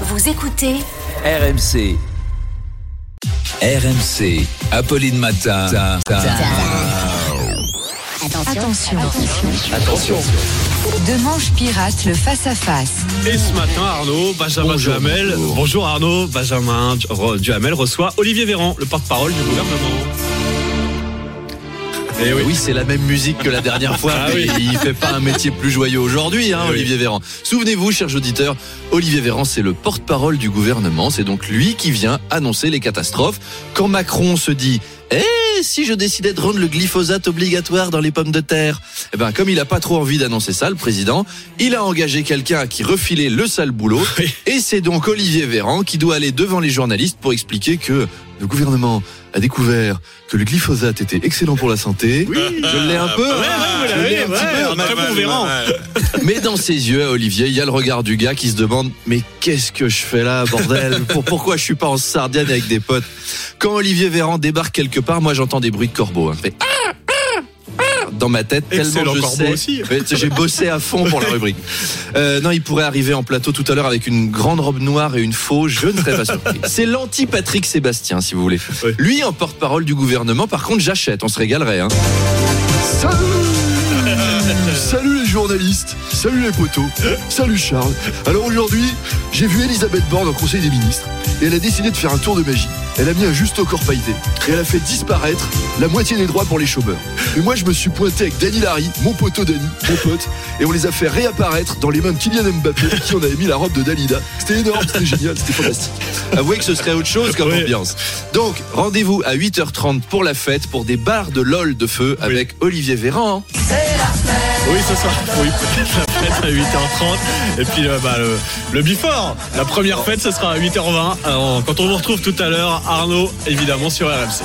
Vous écoutez RMC. RMC. Apolline Matin. Attention. Attention. De manche pirate, le face-à-face. Et ce matin, Arnaud, Benjamin Bonjour, Duhamel. bonjour. Arnaud, Benjamin Duhamel reçoit Olivier Véran, le porte-parole du gouvernement. Et oui. Oui, c'est la même musique que la dernière fois. Ah mais oui. Il fait pas un métier plus joyeux aujourd'hui, hein, Eh oui. Olivier Véran. Souvenez-vous, chers auditeurs, Olivier Véran, c'est le porte-parole du gouvernement. C'est donc lui qui vient annoncer les catastrophes. Quand Macron se dit Eh, si je décidais de rendre le glyphosate obligatoire dans les pommes de terre Eh ben, comme il a pas trop envie d'annoncer ça, le président, il a engagé quelqu'un à qui refiler le sale boulot. Oui. Et c'est donc Olivier Véran qui doit aller devant les journalistes pour expliquer que le gouvernement a découvert que le glyphosate était excellent pour la santé. Je l'ai un peu. Ouais, ouais, vous Je l'ai un ouais, peu. Mais dans ses yeux, à Olivier, il y a le regard du gars qui se demande Mais qu'est-ce que je fais là, bordel? Pour, Pourquoi je suis pas en Sardaigne avec des potes? Quand Olivier Véran débarque quelque part, moi j'entends des bruits de corbeaux. Hein. Fait, Ah, ah, ah dans ma tête, tellement je sais. aussi. J'ai bossé à fond pour la rubrique. Euh, non, il pourrait arriver en plateau tout à l'heure avec une grande robe noire et une faux. Je ne serais pas surpris. C'est l'anti-Patrick Sébastien, si vous voulez. Oui. Lui, en porte-parole du gouvernement, par contre, j'achète. On se régalerait. Hein. Salut Salut les journalistes Salut les potos Salut Charles Alors aujourd'hui, j'ai vu Elisabeth Borne au Conseil des ministres et elle a décidé de faire un tour de magie. Elle a mis un juste au corps pailleté et elle a fait disparaître la moitié des droits pour les chômeurs. Et moi, je me suis pointé avec Dani Larry, mon poteau Dani, mon pote, et on les a fait réapparaître dans les mains de Kylian Mbappé, qui on avait mis la robe de Dalida. C'était énorme, c'était génial, c'était fantastique. Avouez que ce serait autre chose comme Oui. ambiance. Donc, rendez-vous à 8h30 pour la fête, pour des bars de LOL de feu avec Olivier Véran. Oui, ce soir. Oui, la à 8h30. Et puis euh, bah, le, le before. La première fête, ce sera à 8h20. Alors, quand on vous retrouve tout à l'heure, Arnaud, évidemment, sur RMC.